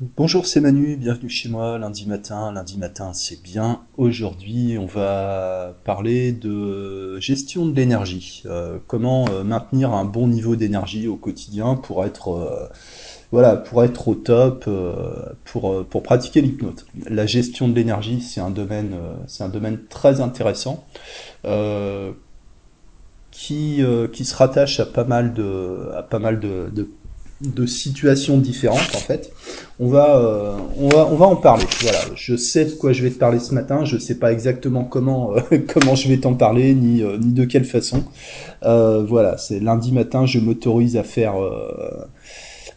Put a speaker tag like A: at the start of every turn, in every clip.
A: Bonjour, c'est Manu, bienvenue chez moi, lundi matin, lundi matin c'est bien. Aujourd'hui on va parler de gestion de l'énergie, Euh, comment euh, maintenir un bon niveau d'énergie au quotidien pour être, euh, au top, pour, pratiquer l'hypnose. La gestion de l'énergie c'est un domaine, très intéressant. qui, se rattache à pas mal de de situations différentes en fait. On va, euh, on va, on va en parler. Voilà, je sais de quoi je vais te parler ce matin. Je sais pas exactement comment, euh, comment je vais t'en parler ni, euh, ni de quelle façon. Voilà, c'est lundi matin. Je m'autorise à faire,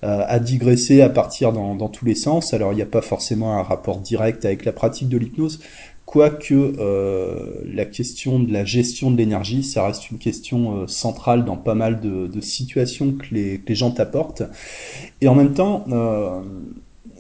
A: à digresser, à partir dans, dans tous les sens. Alors il n'y a pas forcément un rapport direct avec la pratique de l'hypnose. Quoique euh, la question de la gestion de l'énergie, ça reste une question euh, centrale dans pas mal de, situations que les, gens t'apportent. Et en même temps, euh,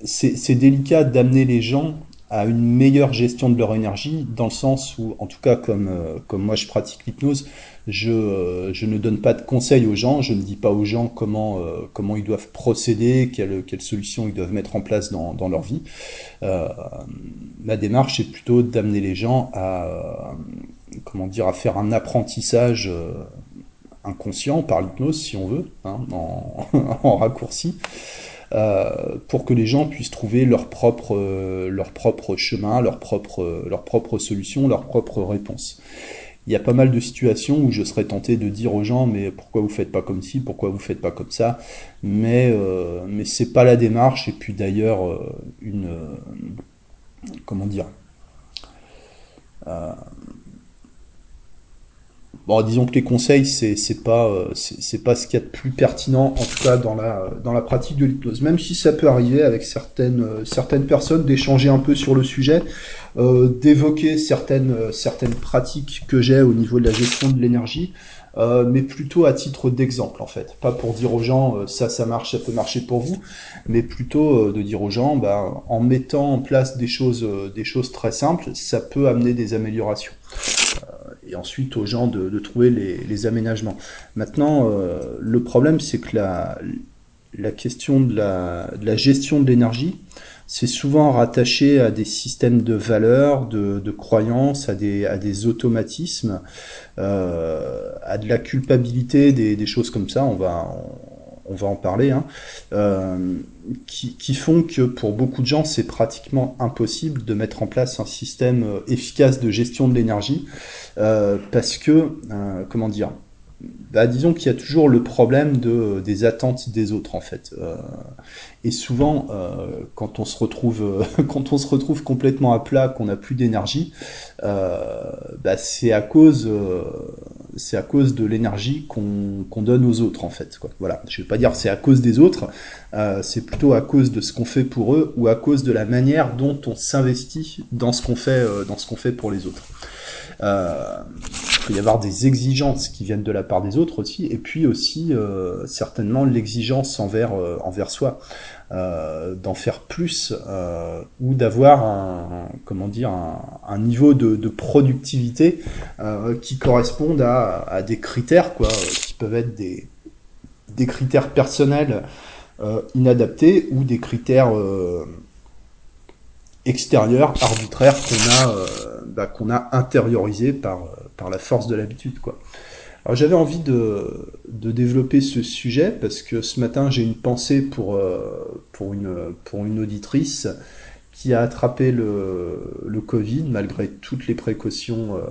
A: c'est délicat d'amener les gens à une meilleure gestion de leur énergie, dans le sens où, en tout cas comme, euh, comme moi je pratique l'hypnose, je, euh, je ne donne pas de conseils aux gens, je ne dis pas aux gens comment, euh, comment ils doivent procéder, quelles, quelles solutions ils doivent mettre en place dans, dans leur vie. Ma démarche est plutôt d'amener les gens à, comment dire, à faire un apprentissage inconscient par l'hypnose, si on veut, hein, en, en raccourci, pour que les gens puissent trouver leur propre, euh, leur propre chemin, leur propre, euh, leur propre solution, leur propre réponse. Il y a pas mal de situations où je serais tenté de dire aux gens mais pourquoi vous faites pas comme ci, pourquoi vous faites pas comme ça, mais euh, mais c'est pas la démarche et puis d'ailleurs euh, une euh, comment dire euh, Bon, disons que les conseils, c'est pas euh, c'est pas ce qu'il y a de plus pertinent, en tout cas dans la dans la pratique de l'hypnose. Même si ça peut arriver avec certaines euh, certaines personnes d'échanger un peu sur le sujet, euh, d'évoquer certaines euh, certaines pratiques que j'ai au niveau de la gestion de l'énergie, euh, mais plutôt à titre d'exemple en fait, pas pour dire aux gens ça ça marche, ça peut marcher pour vous, mais plutôt de dire aux gens, bah, en mettant en place des choses des choses très simples, ça peut amener des améliorations et ensuite aux gens de, trouver les, aménagements. Maintenant, euh, le problème, c'est que la, question de la, gestion de l'énergie, c'est souvent rattaché à des systèmes de valeurs, de, croyances, à des, à des automatismes, euh, à de la culpabilité, des, des choses comme ça. On va, on, va en parler, hein, euh, qui, font que pour beaucoup de gens, c'est pratiquement impossible de mettre en place un système euh, efficace de gestion de l'énergie euh, parce que, comment dire, bah, disons qu'il y a toujours le problème de, des attentes des autres en fait. Euh, et souvent, euh, quand on se retrouve, euh, quand on se retrouve complètement à plat, qu'on n'a plus d'énergie, bah, c'est à cause, c'est à cause de l'énergie qu'on donne aux autres en fait. Quoi. Voilà. Je vais pas dire c'est à cause des autres, c'est plutôt à cause de ce qu'on fait pour eux ou à cause de la manière dont on s'investit dans ce qu'on fait, dans ce qu'on fait pour les autres. Peut y avoir des exigences qui viennent de la part des autres aussi, et puis aussi euh, certainement l'exigence envers, euh, envers soi, euh, d'en faire plus ou d'avoir un, comment dire, un, niveau de, productivité qui corresponde à, des critères, quoi, qui peuvent être des, des critères personnels inadaptés ou des critères euh, extérieur, arbitraire qu'on a, euh, bah, qu'on a par, par la force de l'habitude, quoi. Alors j'avais envie de, développer ce sujet parce que ce matin j'ai une pensée pour, euh, une, auditrice qui a attrapé le, Covid malgré toutes les précautions, euh,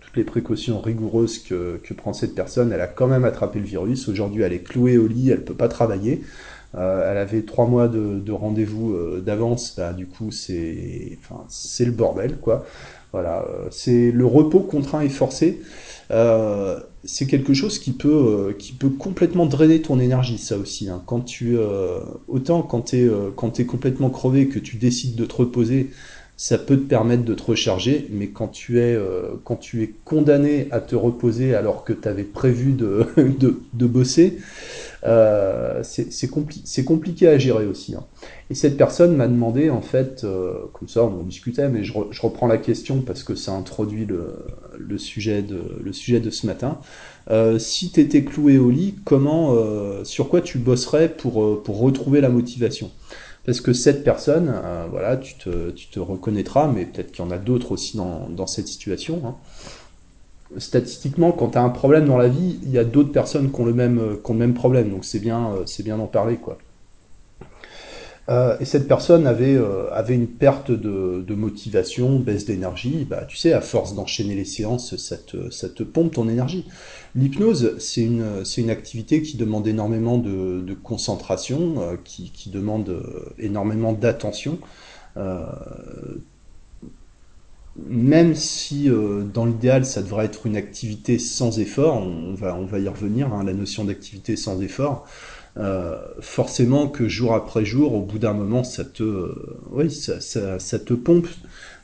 A: toutes les précautions rigoureuses que, prend cette personne. Elle a quand même attrapé le virus. Aujourd'hui elle est clouée au lit, elle peut pas travailler. Euh, elle avait trois mois de, de rendez-vous d'avance, bah, du coup c'est le bordel quoi. Voilà, euh, c'est le repos contraint et forcé. Euh, c'est quelque chose qui peut, euh, qui peut complètement drainer ton énergie, ça aussi. hein. Quand tu, autant quand tu es, t'es complètement crevé, que tu décides de te reposer, ça peut te permettre de te recharger, mais quand tu es, euh, quand tu es condamné à te reposer alors que tu avais prévu de, de, bosser, euh, c'est c'est compli c'est compliqué à gérer aussi. hein. Et cette personne m'a demandé, en fait, euh, comme ça on en discutait, mais je, re- je reprends la question parce que ça introduit le, le sujet de, le sujet de ce matin. si tu étais cloué au lit, comment, sur quoi tu bosserais pour, pour retrouver la motivation? Parce que cette personne, voilà, tu te, reconnaîtras, mais peut-être qu'il y en a d'autres aussi dans, cette situation. Hein statistiquement, quand tu as un problème dans la vie, il y a d'autres personnes qui ont le même, euh, problème. Donc c'est bien, euh, c'est bien d'en parler, quoi. Euh, et cette personne avait, avait une perte de, motivation, baisse d'énergie. Bah, tu sais, à force d'enchaîner les séances, ça te, pompe ton énergie. L'hypnose, c'est une, une activité qui demande énormément de, concentration, qui, qui demande énormément d'attention même si euh, dans l'idéal ça devrait être une activité sans effort, on, va, on va y revenir, hein, la notion d'activité sans effort, euh, forcément que jour après jour, au bout d'un moment, ça te, euh, oui, ça, te pompe,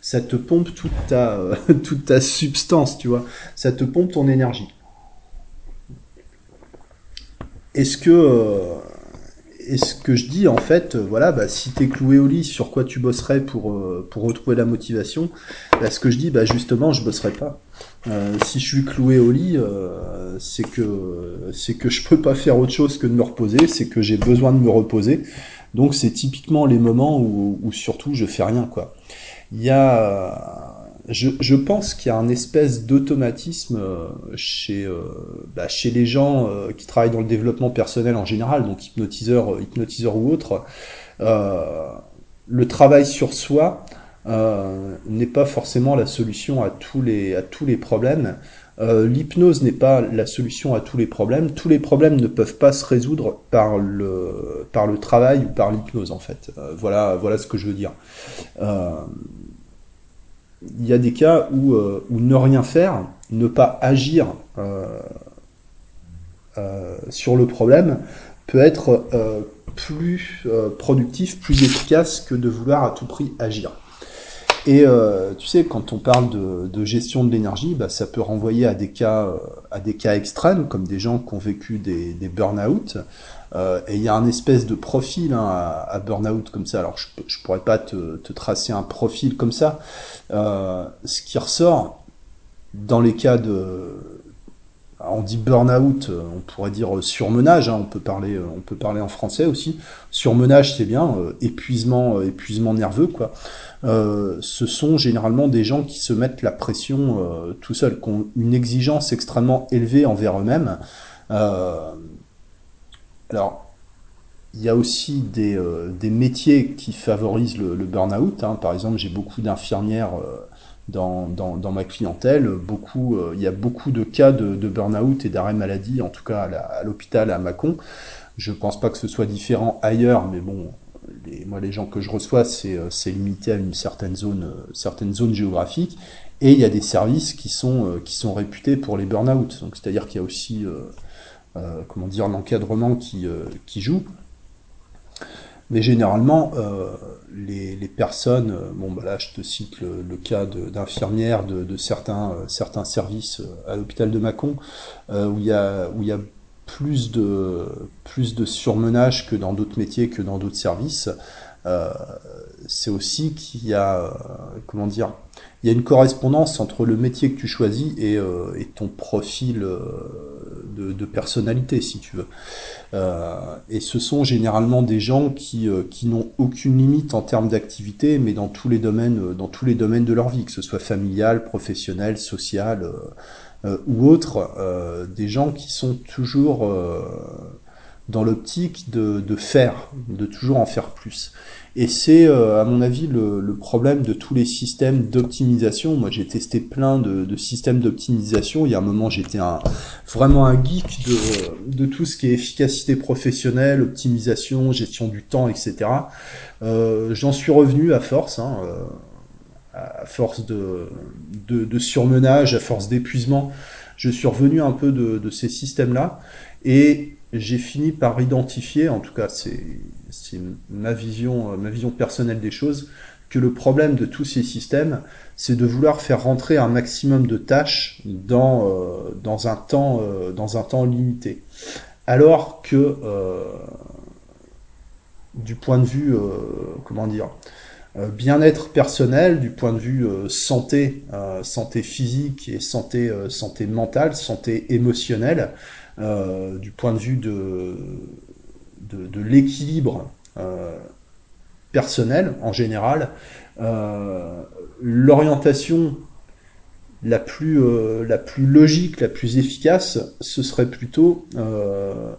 A: ça te pompe toute ta, toute ta substance, tu vois, ça te pompe ton énergie. Est-ce que et ce que je dis en fait, euh, voilà, bah, si t'es cloué au lit, sur quoi tu bosserais pour euh, pour retrouver la motivation? Bah, Ce que je dis, bah justement, je bosserai pas. Euh, si je suis cloué au lit, c'est que c'est que je peux pas faire autre chose que de me reposer, c'est que j'ai besoin de me reposer. Donc c'est typiquement les moments où, où surtout je fais rien quoi. Il y a je, pense qu'il y a un espèce d'automatisme euh, chez, euh, bah, chez les gens euh, qui travaillent dans le développement personnel en général, donc hypnotiseurs, hypnotiseurs ou autres. le travail sur soi n'est pas forcément la solution à tous les, à tous les problèmes. L'hypnose n'est pas la solution à tous les problèmes. Tous les problèmes ne peuvent pas se résoudre par le, travail ou par l'hypnose en fait. voilà, voilà ce que je veux dire il y a des cas où, euh, où, ne rien faire, ne pas agir euh, euh, sur le problème peut être plus productif, plus efficace que de vouloir à tout prix agir. Et tu sais, quand on parle de, gestion de l'énergie, bah, ça peut renvoyer à des cas, à des cas extrêmes, comme des gens qui ont vécu des, des burn-out. Euh, et il y a un espèce de profil hein, à, à burn-out comme ça. Alors je, je pourrais pas te, te tracer un profil comme ça, euh, ce qui ressort dans les cas de on dit burn-out, on pourrait dire surmenage, hein, on peut parler, on peut parler en français aussi. Surmenage, c'est bien, euh, épuisement, euh, épuisement nerveux. Euh, ce sont généralement des gens qui se mettent la pression euh, tout seuls, qui ont une exigence extrêmement élevée envers eux-mêmes. alors, il y a aussi des, euh, métiers qui favorisent le, burn-out. Hein. Par exemple, j'ai beaucoup d'infirmières euh, dans, ma clientèle. Beaucoup, euh, il y a beaucoup de cas de, burn-out et d'arrêt maladie, en tout cas à l'hôpital à, Mâcon. Je pense pas que ce soit différent ailleurs, mais bon, les, moi les gens que je reçois, c'est limité à une certaine zone, certaine zone géographique. Et il y a des services qui sont, réputés pour les burn-out. C'est-à-dire qu'il y a aussi, euh, comment dire, l'encadrement qui, qui joue. Mais généralement, euh, les, les, personnes, euh, bon bah là je te cite le, le cas d'infirmières de, de, certains, euh, certains services euh, à l'hôpital de Mâcon, euh, où il y a, où il y a plus de, plus de surmenage que dans d'autres métiers, que dans d'autres services. C'est aussi qu'il y a, comment dire, il y a une correspondance entre le métier que tu choisis et, et ton profil de, de, personnalité, si tu veux. Euh, et ce sont généralement des gens qui, euh, qui n'ont aucune limite en termes d'activité, mais dans tous les domaines, euh, dans tous les domaines de leur vie, que ce soit familial, professionnel, social ou autre, des gens qui sont toujours dans l'optique de, de faire, de toujours en faire plus. Et c'est, euh, à mon avis, le, le, problème de tous les systèmes d'optimisation. Moi, j'ai testé plein de, de systèmes d'optimisation. Il y a un moment, j'étais un, vraiment un geek de, de tout ce qui est efficacité professionnelle, optimisation, gestion du temps, etc. Euh, J'en suis revenu à force, hein, euh, à force de, de, de, surmenage, à force d'épuisement. Je suis revenu un peu de, de ces systèmes-là. Et j'ai fini par identifier, en tout cas, c'est ma vision, euh, ma vision personnelle des choses, que le problème de tous ces systèmes, c'est de vouloir faire rentrer un maximum de tâches dans, euh, dans, un, temps, euh, dans un temps limité. Alors que, du point de vue, comment dire, bien-être personnel, du point de vue santé, santé physique et santé, santé mentale, santé émotionnelle, du point de vue de, de, l'équilibre personnel en général, l'orientation la plus, euh, la plus logique, la plus efficace, ce serait plutôt, euh,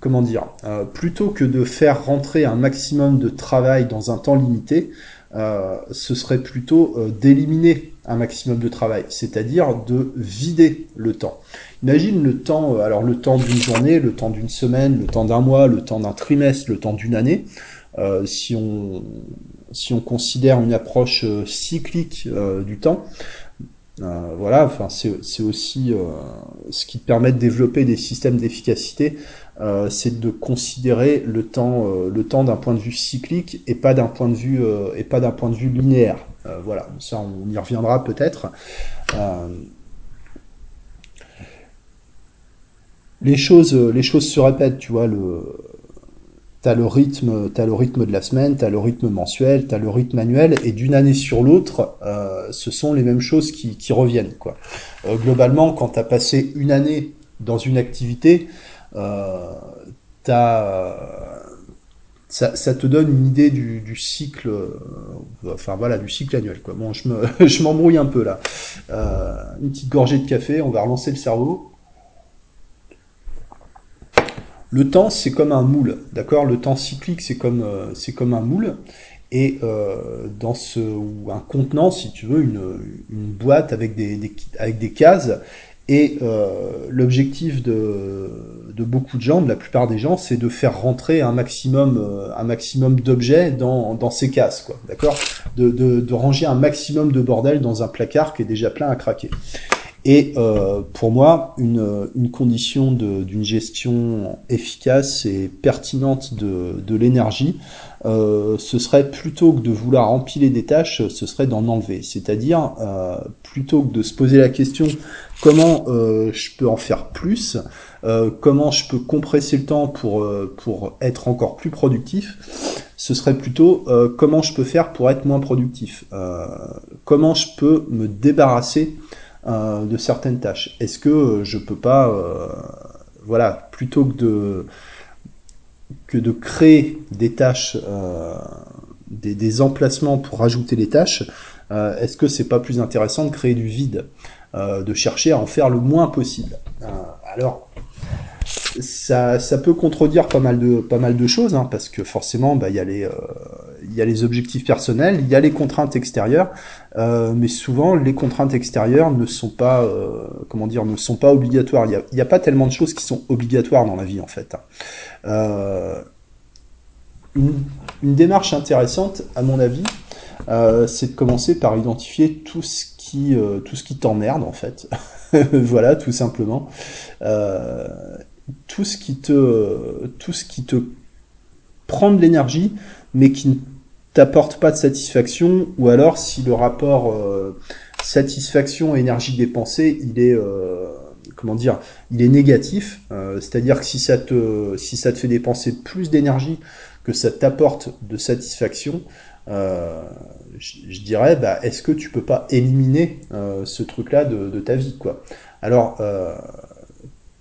A: comment dire, euh, plutôt que de faire rentrer un maximum de travail dans un temps limité, ce serait plutôt d'éliminer un maximum de travail, c'est-à-dire de vider le temps. Imagine le temps, alors le temps d'une journée, le temps d'une semaine, le temps d'un mois, le temps d'un trimestre, le temps d'une année. si on si on considère une approche cyclique du temps, euh, voilà, enfin c'est aussi euh, ce qui permet de développer des systèmes d'efficacité, euh, c'est de considérer le temps, le temps d'un point de vue cyclique et pas d'un point de vue et pas d'un point de vue linéaire. voilà, ça on y reviendra peut-être. les choses, les choses se répètent, tu vois le t'as le rythme, as le rythme de la semaine, t'as le rythme mensuel, t'as le rythme annuel, et d'une année sur l'autre, euh, ce sont les mêmes choses qui, reviennent. Quoi. Euh, globalement, quand t'as passé une année dans une activité, euh, ça, ça, te donne une idée du, cycle, enfin voilà, du cycle annuel. Bon, je me, je m'embrouille un peu là. une petite gorgée de café, on va relancer le cerveau. Le temps, c'est comme un moule, d'accord? Le temps cyclique, c'est comme, euh, comme un moule. Et euh, dans ce ou un contenant, si tu veux, une, une boîte avec des, avec des cases. Et euh, l'objectif de, de, beaucoup de gens, de la plupart des gens, c'est de faire rentrer un maximum, un maximum d'objets dans, dans ces cases, quoi, d'accord? De, de, de ranger un maximum de bordel dans un placard qui est déjà plein à craquer. Et euh, pour moi, une, une condition d'une gestion efficace et pertinente de, de l'énergie, euh, ce serait plutôt que de vouloir empiler des tâches, ce serait d'en enlever. C'est-à-dire, euh, plutôt que de se poser la question comment euh, je peux en faire plus, euh, comment je peux compresser le temps pour, euh, pour être encore plus productif, ce serait plutôt comment je peux faire pour être moins productif, comment je peux me débarrasser euh, de certaines tâches. Est-ce que euh, je peux pas, euh, voilà, plutôt que de que de créer des tâches, des, emplacements pour rajouter les tâches, est-ce que c'est pas plus intéressant de créer du vide, de chercher à en faire le moins possible? Alors, ça, peut contredire pas mal de, choses, hein, parce que forcément, bah, les, il y a les objectifs personnels, il y a les contraintes extérieures, euh, mais souvent les contraintes extérieures ne sont pas, euh, comment dire, ne sont pas obligatoires. Il n'y a, pas tellement de choses qui sont obligatoires dans la vie en fait. Euh, une, démarche intéressante, à mon avis, euh, c'est de commencer par identifier tout ce qui, euh, tout ce qui t'emmerde en fait. voilà, tout simplement. Tout ce qui te, tout ce qui te prend de l'énergie, mais qui ne t'apporte pas de satisfaction, ou alors si le rapport euh, satisfaction énergie dépensée, il est euh, comment dire, il est négatif, euh, c'est-à-dire que si ça te si ça te fait dépenser plus d'énergie que ça t'apporte de satisfaction, je, dirais, bah, est-ce que tu peux pas éliminer ce truc-là de, de, ta vie, quoi? Alors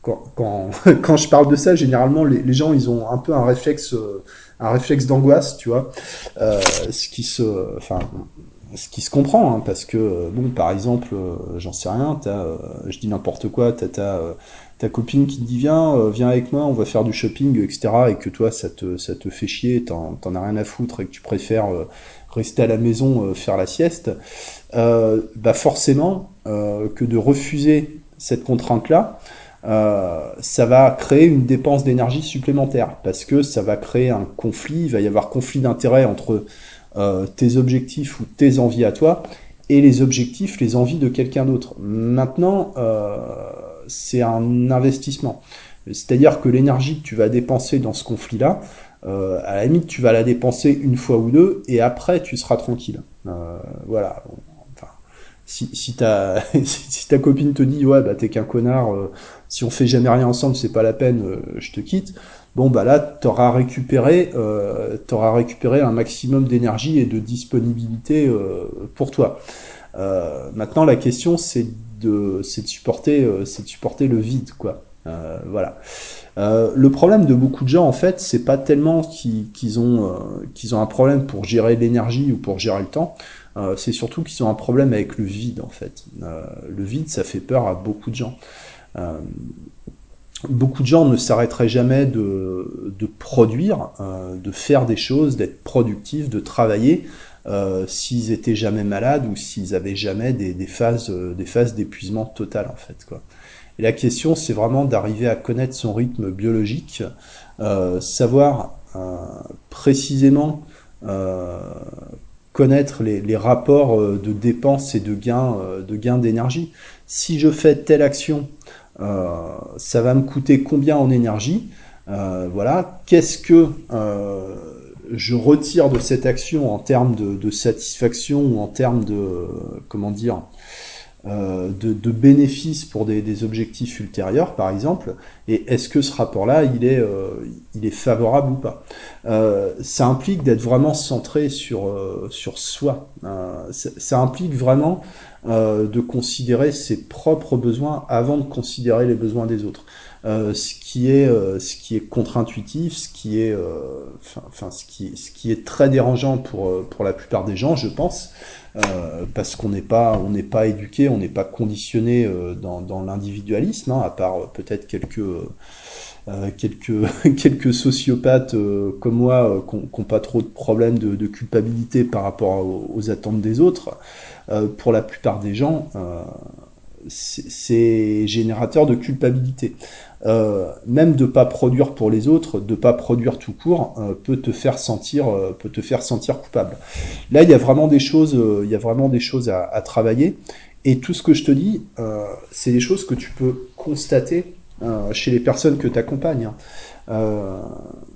A: quand, quand, quand, je parle de ça, généralement, les, les, gens, ils ont un peu un réflexe, un réflexe d'angoisse, tu vois, euh, ce qui se, enfin, ce qui se comprend, hein, parce que bon, par exemple, euh, j'en sais rien, euh, je dis n'importe quoi, t'as ta, ta copine qui te dit viens, viens avec moi, on va faire du shopping, etc., et que toi, ça te, ça te fait chier, t'en, as rien à foutre, et que tu préfères rester à la maison, faire la sieste, bah forcément que de refuser cette contrainte-là, euh, ça va créer une dépense d'énergie supplémentaire parce que ça va créer un conflit, il va y avoir conflit d'intérêt entre euh, tes objectifs ou tes envies à toi et les objectifs, les envies de quelqu'un d'autre. Maintenant, euh, c'est un investissement. C'est-à-dire que l'énergie que tu vas dépenser dans ce conflit-là, à la limite, tu vas la dépenser une fois ou deux, et après, tu seras tranquille. Voilà si, si, ta, si ta copine te dit ouais bah t'es qu'un connard, euh, si on fait jamais rien ensemble c'est pas la peine, euh, je te quitte. bon bah là tu auras récupéré auras récupéré un maximum d'énergie et de disponibilité pour toi. maintenant la question c'est de c'est de supporter c'est de supporter le vide quoi. voilà. le problème de beaucoup de gens en fait c'est pas tellement qu'ils ont qu'ils ont un problème pour gérer l'énergie ou pour gérer le temps euh, c'est surtout qu'ils ont un problème avec le vide en fait. Euh, le vide, ça fait peur à beaucoup de gens. Euh, beaucoup de gens ne s'arrêteraient jamais de, de produire, de faire des choses, d'être productifs, de travailler, s'ils étaient jamais malades ou s'ils avaient jamais des, des phases des phases d'épuisement total en fait quoi. Et la question c'est vraiment d'arriver à connaître son rythme biologique, savoir précisément connaître les, rapports euh, de dépenses et de gains euh, de gains d'énergie. Si je fais telle action, euh, ça va me coûter combien en énergie? Voilà. Qu'est-ce que je retire de cette action en termes de, de satisfaction ou en termes de comment dire euh, de, de, bénéfices pour des, des, objectifs ultérieurs, par exemple, et est-ce que ce rapport-là, il, est, euh, il est favorable ou pas? Euh, Ça implique d'être vraiment centré sur, euh, sur soi. Ça, ça, implique vraiment de considérer ses propres besoins avant de considérer les besoins des autres. ce qui est ce qui est contre-intuitif, ce qui est enfin ce qui ce qui est très dérangeant pour pour la plupart des gens, je pense. Euh, parce qu'on n'est pas, on n'est pas éduqué, on n'est pas conditionné euh, dans, dans l'individualisme, hein, à part euh, peut-être quelques quelques quelques sociopathes comme moi qui n'ont pas trop de problèmes de, de culpabilité par rapport aux, attentes des autres. pour la plupart des gens, c'est générateur de culpabilité. Euh, même de pas produire pour les autres, de pas produire tout court, euh, peut te faire sentir, euh, peut te faire sentir coupable. Là, il y a vraiment des choses, il y a vraiment des choses à, travailler. Et tout ce que je te dis, c'est des choses que tu peux constater chez les personnes que tu accompagnes. Hein.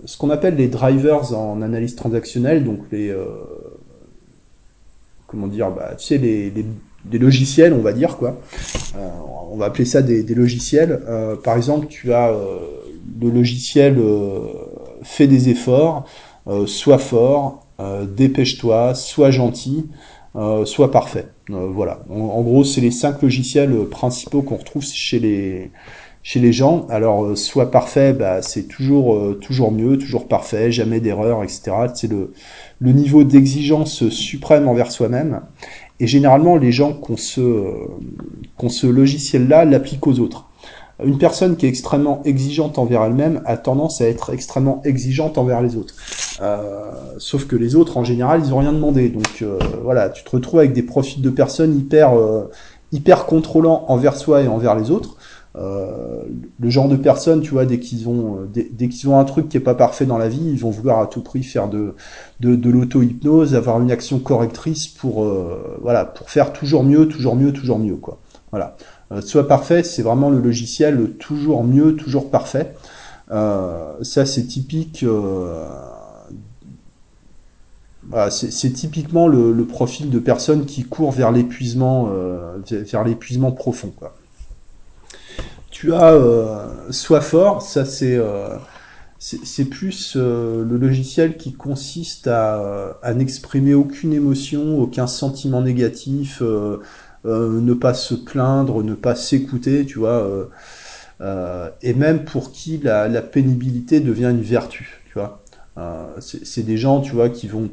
A: ce qu'on appelle les drivers en analyse transactionnelle, donc les comment dire, bah, tu sais les des logiciels, on va dire quoi. Euh, on va appeler ça des, logiciels. Euh, par exemple, tu as euh, le logiciel fait des efforts, soit fort, dépêche-toi, soit gentil, soit parfait. voilà. En, gros, c'est les cinq logiciels principaux qu'on retrouve chez les gens. Alors, soit parfait, bah, c'est toujours toujours mieux, toujours parfait, jamais d'erreur, etc. C'est le le niveau d'exigence suprême envers soi-même. Et généralement, les gens qui ont ce, logiciel-là l'appliquent aux autres. Une personne qui est extrêmement exigeante envers elle-même a tendance à être extrêmement exigeante envers les autres. Euh, sauf que les autres, en général, ils ont rien demandé. Donc euh, voilà, tu te retrouves avec des profils de personnes hyper, euh, hyper contrôlants envers soi et envers les autres. Euh, le genre de personnes, tu vois, dès qu'ils ont, euh, dès, qu'ils ont un truc qui est pas parfait dans la vie, ils vont vouloir à tout prix faire de, de, l'auto-hypnose, avoir une action correctrice pour, euh, voilà, pour faire toujours mieux, toujours mieux, toujours mieux, quoi. Voilà. soit parfait, c'est vraiment le logiciel toujours mieux, toujours parfait. ça, c'est typique. C'est typiquement le, le, profil de personnes qui courent vers l'épuisement, vers l'épuisement profond, quoi tu as euh, Sois fort, ça c'est euh, plus euh, le logiciel qui consiste à, à n'exprimer aucune émotion, aucun sentiment négatif, ne pas se plaindre, ne pas s'écouter, tu vois. et même pour qui la, pénibilité devient une vertu, tu vois. c'est des gens, tu vois, qui vont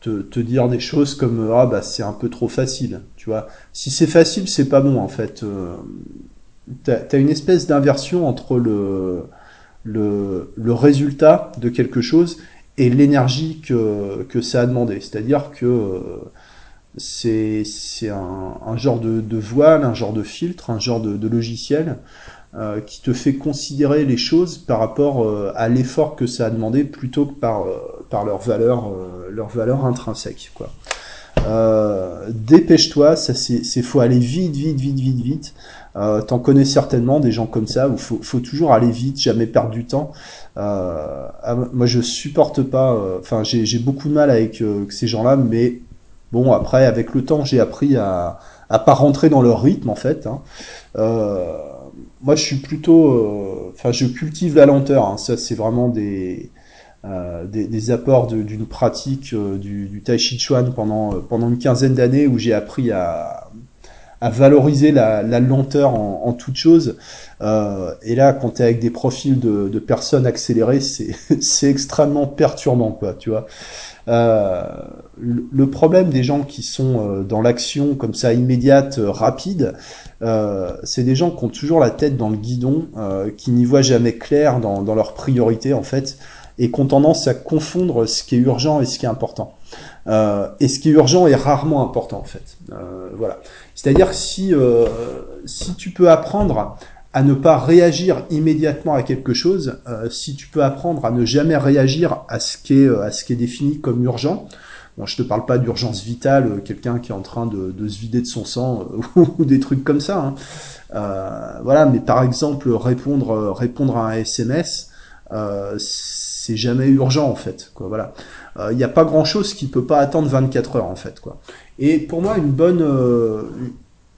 A: te dire des choses comme ah bah c'est un peu trop facile, tu vois. Si c'est facile, c'est pas bon en fait tu as, une espèce d'inversion entre le, le, résultat de quelque chose et l'énergie que, que ça a demandé. C'est-à-dire que euh, c'est un, un, genre de, voile, un genre de filtre, un genre de, logiciel euh, qui te fait considérer les choses par rapport euh, à l'effort que ça a demandé plutôt que par, par leur valeur, leur valeur intrinsèque. Dépêche-toi, ça c'est faut aller vite, vite, vite, vite, vite. Euh, T'en connais certainement des gens comme ça où faut, faut toujours aller vite, jamais perdre du temps. Euh, ah, moi, je supporte pas. Euh, enfin, j'ai beaucoup de mal avec ces gens-là, mais bon, après, avec le temps, j'ai appris à pas rentrer dans leur rythme en fait. Hein. Moi, je suis plutôt, enfin, je cultive la lenteur. Hein. Ça, c'est vraiment des des, apports d'une pratique du, Tai Chi Chuan pendant, pendant une quinzaine d'années où j'ai appris à, à valoriser la, la lenteur en, en toute chose. Euh, et là, quand tu es avec des profils de, de personnes accélérées, c'est extrêmement perturbant, quoi, tu vois. Euh, le problème des gens qui sont dans l'action comme ça immédiate, rapide, euh, c'est des gens qui ont toujours la tête dans le guidon, euh, qui n'y voient jamais clair dans, dans leurs priorités en fait et qu'on tendance à confondre ce qui est urgent et ce qui est important. Euh, et ce qui est urgent est rarement important en fait. Euh, voilà. C'est-à-dire que si, euh, si tu peux apprendre à ne pas réagir immédiatement à quelque chose, euh, si tu peux apprendre à ne jamais réagir à ce qui est, à ce qui est défini comme urgent, Bon, je te parle pas d'urgence vitale, euh, quelqu'un qui est en train de, de, se vider de son sang euh, ou des trucs comme ça. Hein. Euh, voilà, mais par exemple répondre répondre à un SMS, euh, c'est jamais urgent en fait. Quoi, voilà. Il euh, n'y a pas grand chose qui peut pas attendre 24 heures en fait. Quoi. Et pour moi, une bonne, euh,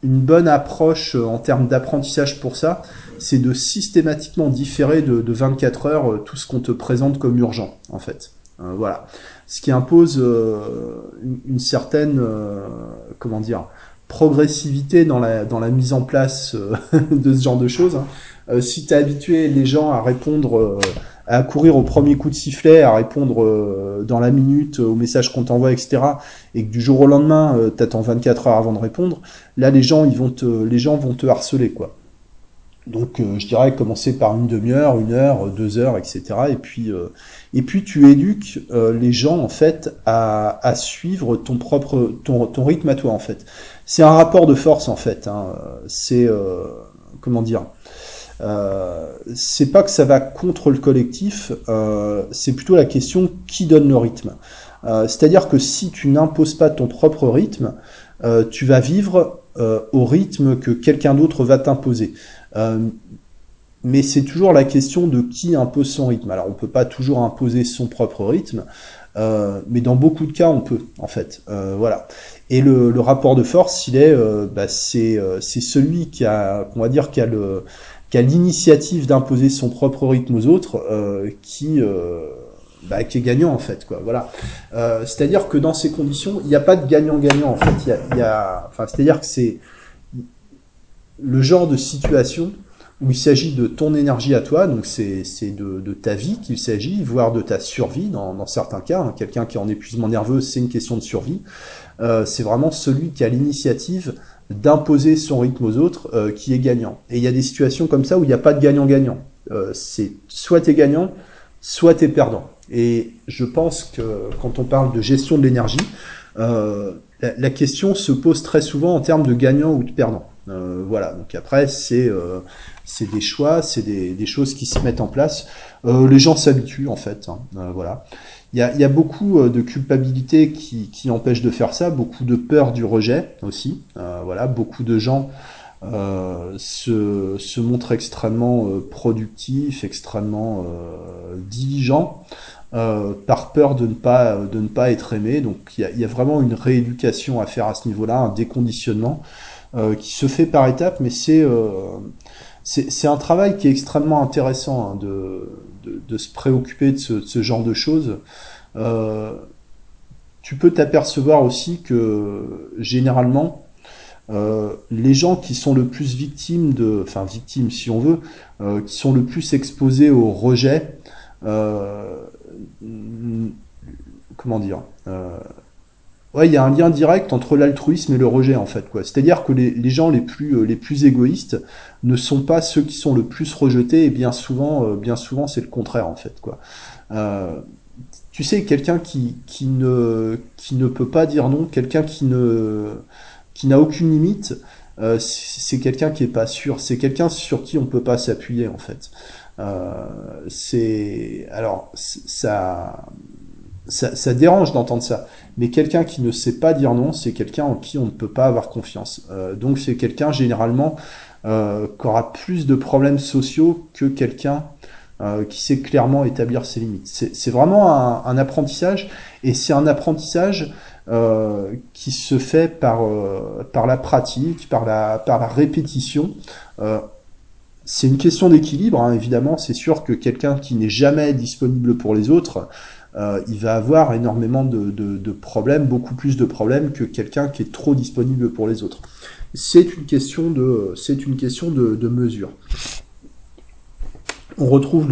A: une bonne approche en termes d'apprentissage pour ça, c'est de systématiquement différer de, de 24 heures euh, tout ce qu'on te présente comme urgent en fait. voilà. Ce qui impose une, une, certaine, comment dire, progressivité dans la, dans la mise en place de ce genre de choses. Hein. si tu as habitué les gens à répondre à courir au premier coup de sifflet, à répondre euh, dans la minute au message qu'on t'envoie, etc. Et que du jour au lendemain, euh, t'attends 24 heures avant de répondre. Là, les gens, ils vont te, les gens vont te harceler, quoi. Donc, euh, je dirais commencer par une demi-heure, une heure, deux heures, etc. Et puis, et puis tu éduques les gens en fait à, à suivre ton propre, ton, ton rythme à toi en fait. C'est un rapport de force en fait. Hein. C'est comment dire euh, c'est pas que ça va contre le collectif, euh, c'est plutôt la question qui donne le rythme. Euh, C'est-à-dire que si tu n'imposes pas ton propre rythme, tu vas vivre au rythme que quelqu'un d'autre va t'imposer. mais c'est toujours la question de qui impose son rythme. Alors on peut pas toujours imposer son propre rythme, mais dans beaucoup de cas on peut en fait. voilà. Et le, le, rapport de force, il est, bah, c'est celui qui a, on va dire, qui a le qui a l'initiative d'imposer son propre rythme aux autres, euh, qui, euh, bah, qui est gagnant en fait. Quoi. Voilà. Euh, c'est-à-dire que dans ces conditions, il n'y a pas de gagnant-gagnant en fait. Y a, y a, enfin, c'est-à-dire que c'est le genre de situation où il s'agit de ton énergie à toi, donc c'est de, de ta vie qu'il s'agit, voire de ta survie dans, dans certains cas. Hein. Quelqu'un qui est en épuisement nerveux, c'est une question de survie. Euh, c'est vraiment celui qui a l'initiative d'imposer son rythme aux autres euh, qui est gagnant. Et il y a des situations comme ça où il n'y a pas de gagnant-gagnant. Euh, c'est soit tu es gagnant, soit tu es perdant. Et je pense que quand on parle de gestion de l'énergie, euh, la, question se pose très souvent en termes de gagnant ou de perdant. Euh, voilà, donc après c'est euh, c'est des choix, c'est des, des, choses qui se mettent en place. les gens s'habituent en fait. Hein, voilà. Il y a, beaucoup euh, de culpabilité qui, qui empêche de faire ça, beaucoup de peur du rejet aussi. Euh, voilà, beaucoup de gens euh, se, se montrent extrêmement productifs, extrêmement diligents, par peur de ne pas de ne pas être aimé. Donc il y a, y a, vraiment une rééducation à faire à ce niveau-là, un déconditionnement qui se fait par étapes, mais c'est c'est un travail qui est extrêmement intéressant hein, de se préoccuper de ce, genre de choses, euh, tu peux t'apercevoir aussi que généralement, euh, les gens qui sont le plus victimes de, enfin victimes si on veut, euh, qui sont le plus exposés au rejet, comment dire, Ouais, il y a un lien direct entre l'altruisme et le rejet en fait quoi. C'est-à-dire que les, gens les plus euh, les plus égoïstes ne sont pas ceux qui sont le plus rejetés et bien souvent euh, bien souvent c'est le contraire en fait quoi. Euh, tu sais quelqu'un qui qui ne qui ne peut pas dire non, quelqu'un qui ne qui n'a aucune limite, euh, c'est quelqu'un qui est pas sûr, c'est quelqu'un sur qui on peut pas s'appuyer en fait. Euh, c'est alors ça ça, dérange d'entendre ça. Mais quelqu'un qui ne sait pas dire non, c'est quelqu'un en qui on ne peut pas avoir confiance. Euh, donc c'est quelqu'un généralement euh, qui aura plus de problèmes sociaux que quelqu'un euh, qui sait clairement établir ses limites. C'est vraiment un, apprentissage, et c'est un apprentissage euh, qui se fait par, par la pratique, par la, par la répétition. C'est une question d'équilibre, hein, évidemment. C'est sûr que quelqu'un qui n'est jamais disponible pour les autres, euh, il va avoir énormément de, problèmes, beaucoup plus de problèmes que quelqu'un qui est trop disponible pour les autres. C'est une question de, c'est une question de, mesure. On retrouve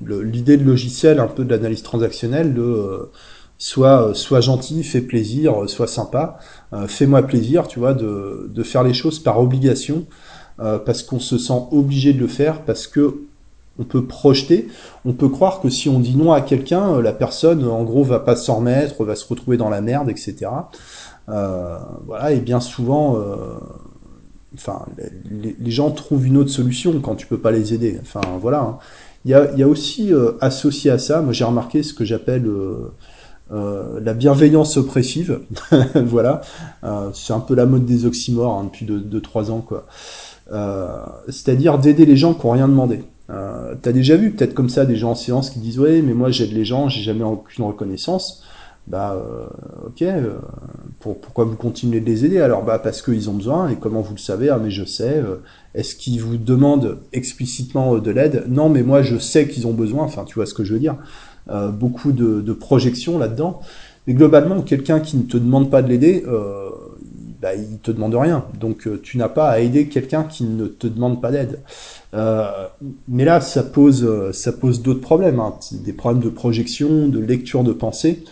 A: l'idée de logiciel un peu de l'analyse transactionnelle de euh, soit soit gentil, fais plaisir, soit sympa, euh, fais-moi plaisir, tu vois, de, faire les choses par obligation, euh, parce qu'on se sent obligé de le faire, parce que on peut projeter, on peut croire que si on dit non à quelqu'un, euh, la personne, en gros, va pas s'en remettre, va se retrouver dans la merde, etc. Euh, voilà, et bien souvent, euh, enfin, les, gens trouvent une autre solution quand tu peux pas les aider. Enfin, voilà. Hein. Il y, a, y a aussi associé à ça, moi j'ai remarqué ce que j'appelle la bienveillance oppressive. voilà, c'est un peu la mode des oxymores hein, depuis 2-3 ans, quoi. C'est-à-dire d'aider les gens qui n'ont rien demandé. Euh, T'as déjà vu peut-être comme ça des gens en séance qui disent ouais mais moi j'aide les gens, j'ai jamais aucune reconnaissance. Bah euh, ok, euh, pour, pourquoi vous continuez de les aider? Alors bah parce qu'ils ont besoin et comment vous le savez? Ah mais je sais. Euh, est-ce qu'ils vous demandent explicitement de l'aide? Non mais moi je sais qu'ils ont besoin. Enfin tu vois ce que je veux dire. beaucoup de, de projections là-dedans. Mais globalement quelqu'un qui ne te demande pas de l'aider, bah, il te demande rien. Donc tu n'as pas à aider quelqu'un qui ne te demande pas d'aide. Euh, mais là, ça pose, euh, ça pose d'autres problèmes, hein. des problèmes de projection, de lecture de pensée.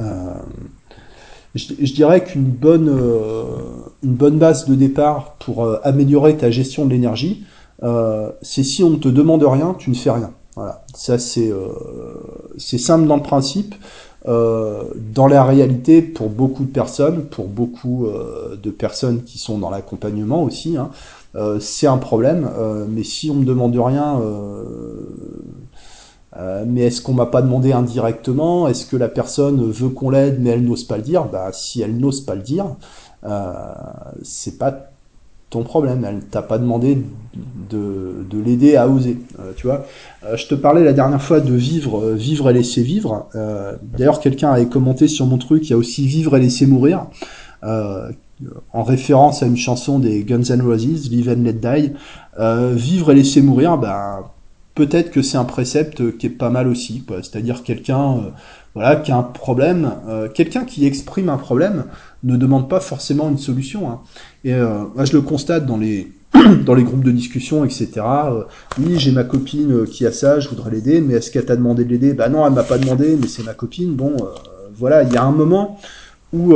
A: Euh, je, dirais qu'une bonne, une bonne base de départ pour améliorer ta gestion de l'énergie, c'est si on ne te demande rien, tu ne fais rien. Voilà, ça c'est c'est simple dans le principe. Dans la réalité, pour beaucoup de personnes, pour beaucoup de personnes qui sont dans l'accompagnement aussi, hein, euh, c'est un problème. Euh, mais si on me demande rien, euh, mais est-ce qu'on m'a pas demandé indirectement? Est-ce que la personne veut qu'on l'aide mais elle n'ose pas le dire? Bah si elle n'ose pas le dire, c'est pas ton problème. Elle t'a pas demandé de, de l'aider à oser. tu vois, je te parlais la dernière fois de vivre, vivre et laisser vivre. D'ailleurs, quelqu'un avait commenté sur mon truc. Il y a aussi vivre et laisser mourir. Euh, en référence à une chanson des Guns N' Roses, Live and Let Die. Euh, vivre et laisser mourir, ben peut-être que c'est un précepte qui est pas mal aussi. C'est-à-dire quelqu'un, euh, voilà, qui a un problème, euh, quelqu'un qui exprime un problème ne demande pas forcément une solution. Hein. Et moi, je le constate dans les dans les groupes de discussion, etc. oui, j'ai ma copine qui a ça, je voudrais l'aider, mais est-ce qu'elle t'a demandé de l'aider? Bah non, elle m'a pas demandé, mais c'est ma copine. Bon, voilà, il y a un moment où,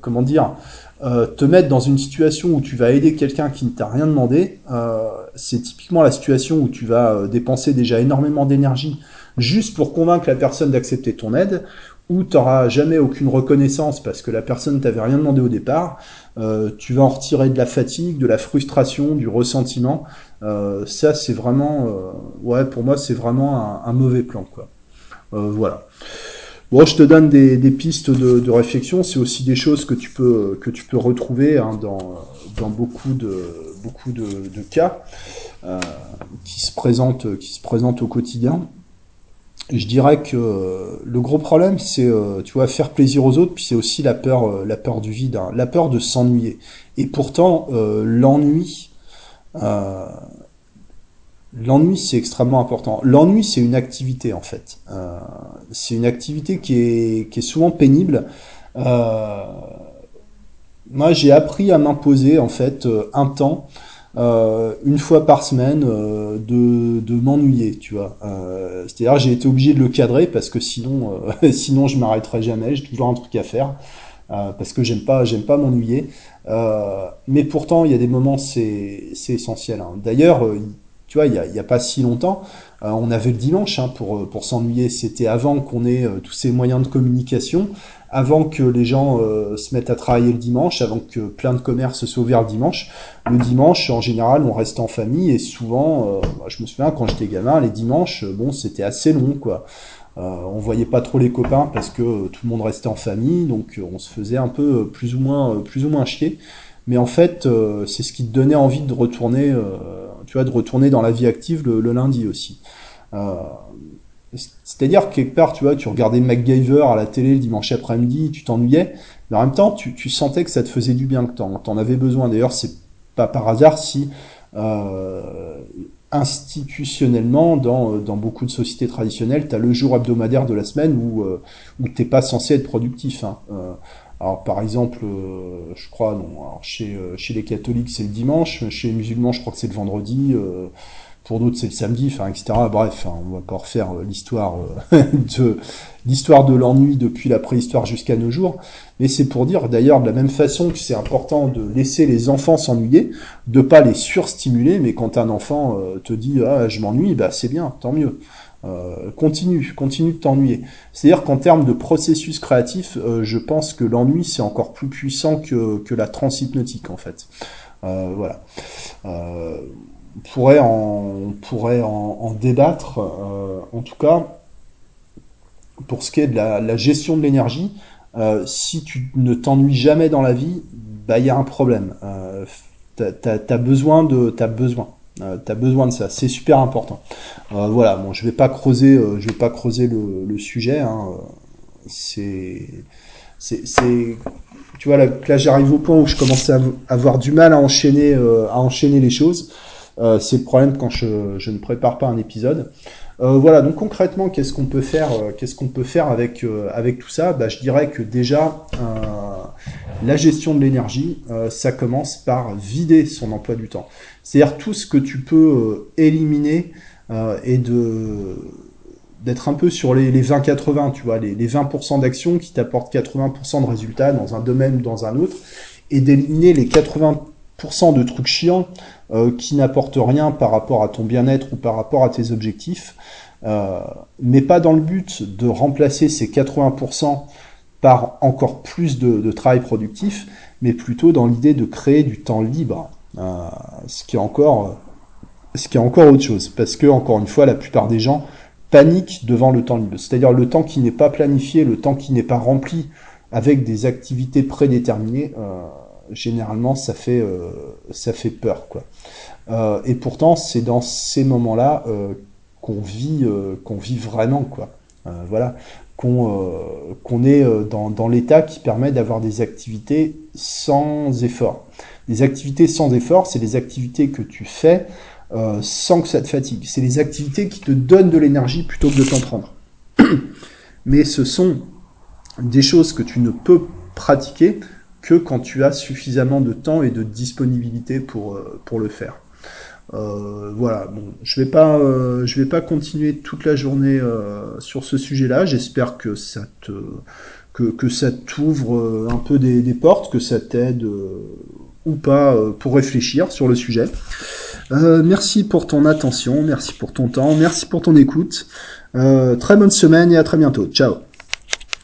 A: comment dire, euh, te mettre dans une situation où tu vas aider quelqu'un qui ne t'a rien demandé, euh, c'est typiquement la situation où tu vas euh, dépenser déjà énormément d'énergie juste pour convaincre la personne d'accepter ton aide, où tu n'auras jamais aucune reconnaissance parce que la personne ne t'avait rien demandé au départ, tu vas en retirer de la fatigue, de la frustration, du ressentiment. ça, c'est vraiment, ouais, pour moi, c'est vraiment un, mauvais plan, quoi. voilà. Bon, je te donne des, pistes de, réflexion. C'est aussi des choses que tu peux retrouver hein, dans, beaucoup de cas euh, qui se présentent qui se présentent au quotidien. Je dirais que le gros problème, c'est euh, tu vois faire plaisir aux autres, puis c'est aussi la peur euh, la peur du vide, hein, la peur de s'ennuyer. Et pourtant, l'ennui L'ennui, c'est extrêmement important. L'ennui, c'est une activité, en fait. Euh, c'est une activité qui est, qui est souvent pénible. Euh, moi, j'ai appris à m'imposer, en fait, euh, un temps, euh, une fois par semaine, euh, de, de m'ennuyer, tu vois. Euh, C'est-à-dire, j'ai été obligé de le cadrer parce que sinon, sinon, je m'arrêterai jamais. J'ai toujours un truc à faire. parce que j'aime pas, j'aime pas m'ennuyer. mais pourtant, il y a des moments, c'est, essentiel. Hein. D'ailleurs, tu vois, il n'y a, pas si longtemps, euh, on avait le dimanche hein, pour, euh, pour s'ennuyer. C'était avant qu'on ait euh, tous ces moyens de communication, avant que les gens se mettent à travailler le dimanche, avant que plein de commerces soient ouverts le dimanche. Le dimanche, en général, on reste en famille et souvent, bah, je me souviens quand j'étais gamin, les dimanches, bon, c'était assez long, quoi. on voyait pas trop les copains parce que tout le monde restait en famille, donc on se faisait un peu plus ou moins, plus ou moins chier. Mais en fait, c'est ce qui te donnait envie de retourner tu vois, de retourner dans la vie active le, lundi aussi. Euh, c'est-à-dire que quelque part, tu vois, tu regardais MacGyver à la télé le dimanche après-midi, tu t'ennuyais, mais en même temps, tu, sentais que ça te faisait du bien, que t'en, en avais besoin. D'ailleurs, c'est pas par hasard si institutionnellement, dans, dans beaucoup de sociétés traditionnelles, tu as le jour hebdomadaire de la semaine où, où t'es pas censé être productif. Hein. Alors par exemple, je crois, non, alors, chez, chez les catholiques c'est le dimanche, chez les musulmans je crois que c'est le vendredi, pour d'autres c'est le samedi, enfin etc. Bref, hein, on va pas refaire euh, l'histoire euh, de l'histoire de l'ennui depuis la préhistoire jusqu'à nos jours, mais c'est pour dire d'ailleurs de la même façon que c'est important de laisser les enfants s'ennuyer, de pas les surstimuler, mais quand un enfant euh, te dit ah je m'ennuie, bah c'est bien, tant mieux. Continue, continue de t'ennuyer. C'est-à-dire qu'en termes de processus créatif, je pense que l'ennui c'est encore plus puissant que, la transhypnotique en fait. voilà on pourrait en, pourrait en, débattre. Euh, en tout cas, pour ce qui est de la, gestion de l'énergie, euh, si tu ne t'ennuies jamais dans la vie, bah il y a un problème. Euh, t'as as, besoin de, t'as besoin, euh, t'as besoin de ça. C'est super important. voilà. Bon, je vais pas creuser, je vais pas creuser le, le sujet. Hein. C'est, c'est, tu vois là, là j'arrive au point où je commence à avoir du mal à enchaîner, à enchaîner les choses. Euh, c'est le problème quand je, ne prépare pas un épisode. Euh, voilà, donc concrètement, qu'est-ce qu'on peut faire euh, Qu'est-ce qu'on peut faire avec avec tout ça? Bah, je dirais que déjà la gestion de l'énergie, ça commence par vider son emploi du temps. C'est-à-dire tout ce que tu peux éliminer et de d'être un peu sur les, les 20-80, tu vois, les, les 20% d'actions qui t'apportent 80% de résultats dans un domaine ou dans un autre, et d'éliminer les 80% de trucs chiants euh, qui n'apporte rien par rapport à ton bien-être ou par rapport à tes objectifs, euh, mais pas dans le but de remplacer ces 80% par encore plus de, travail productif, mais plutôt dans l'idée de créer du temps libre, euh, ce qui est encore ce qui est encore autre chose, parce que encore une fois, la plupart des gens paniquent devant le temps libre, c'est-à-dire le temps qui n'est pas planifié, le temps qui n'est pas rempli avec des activités prédéterminées. Euh, généralement ça fait euh, ça fait peur quoi. Euh, et pourtant c'est dans ces moments-là euh, qu'on vit qu'on vit vraiment quoi. voilà qu'on qu'on est dans, dans l'état qui permet d'avoir des activités sans effort. Des activités sans effort, c'est des activités que tu fais sans que ça te fatigue. C'est des activités qui te donnent de l'énergie plutôt que de t'en prendre. Mais ce sont des choses que tu ne peux pratiquer que quand tu as suffisamment de temps et de disponibilité pour, euh, pour le faire. Euh, voilà, bon, je vais pas, euh, vais pas continuer toute la journée sur ce sujet-là. J'espère que ça te, que, que ça t'ouvre un peu des, des, portes, que ça t'aide ou pas pour réfléchir sur le sujet. merci pour ton attention, merci pour ton temps, merci pour ton écoute. très bonne semaine et à très bientôt. Ciao.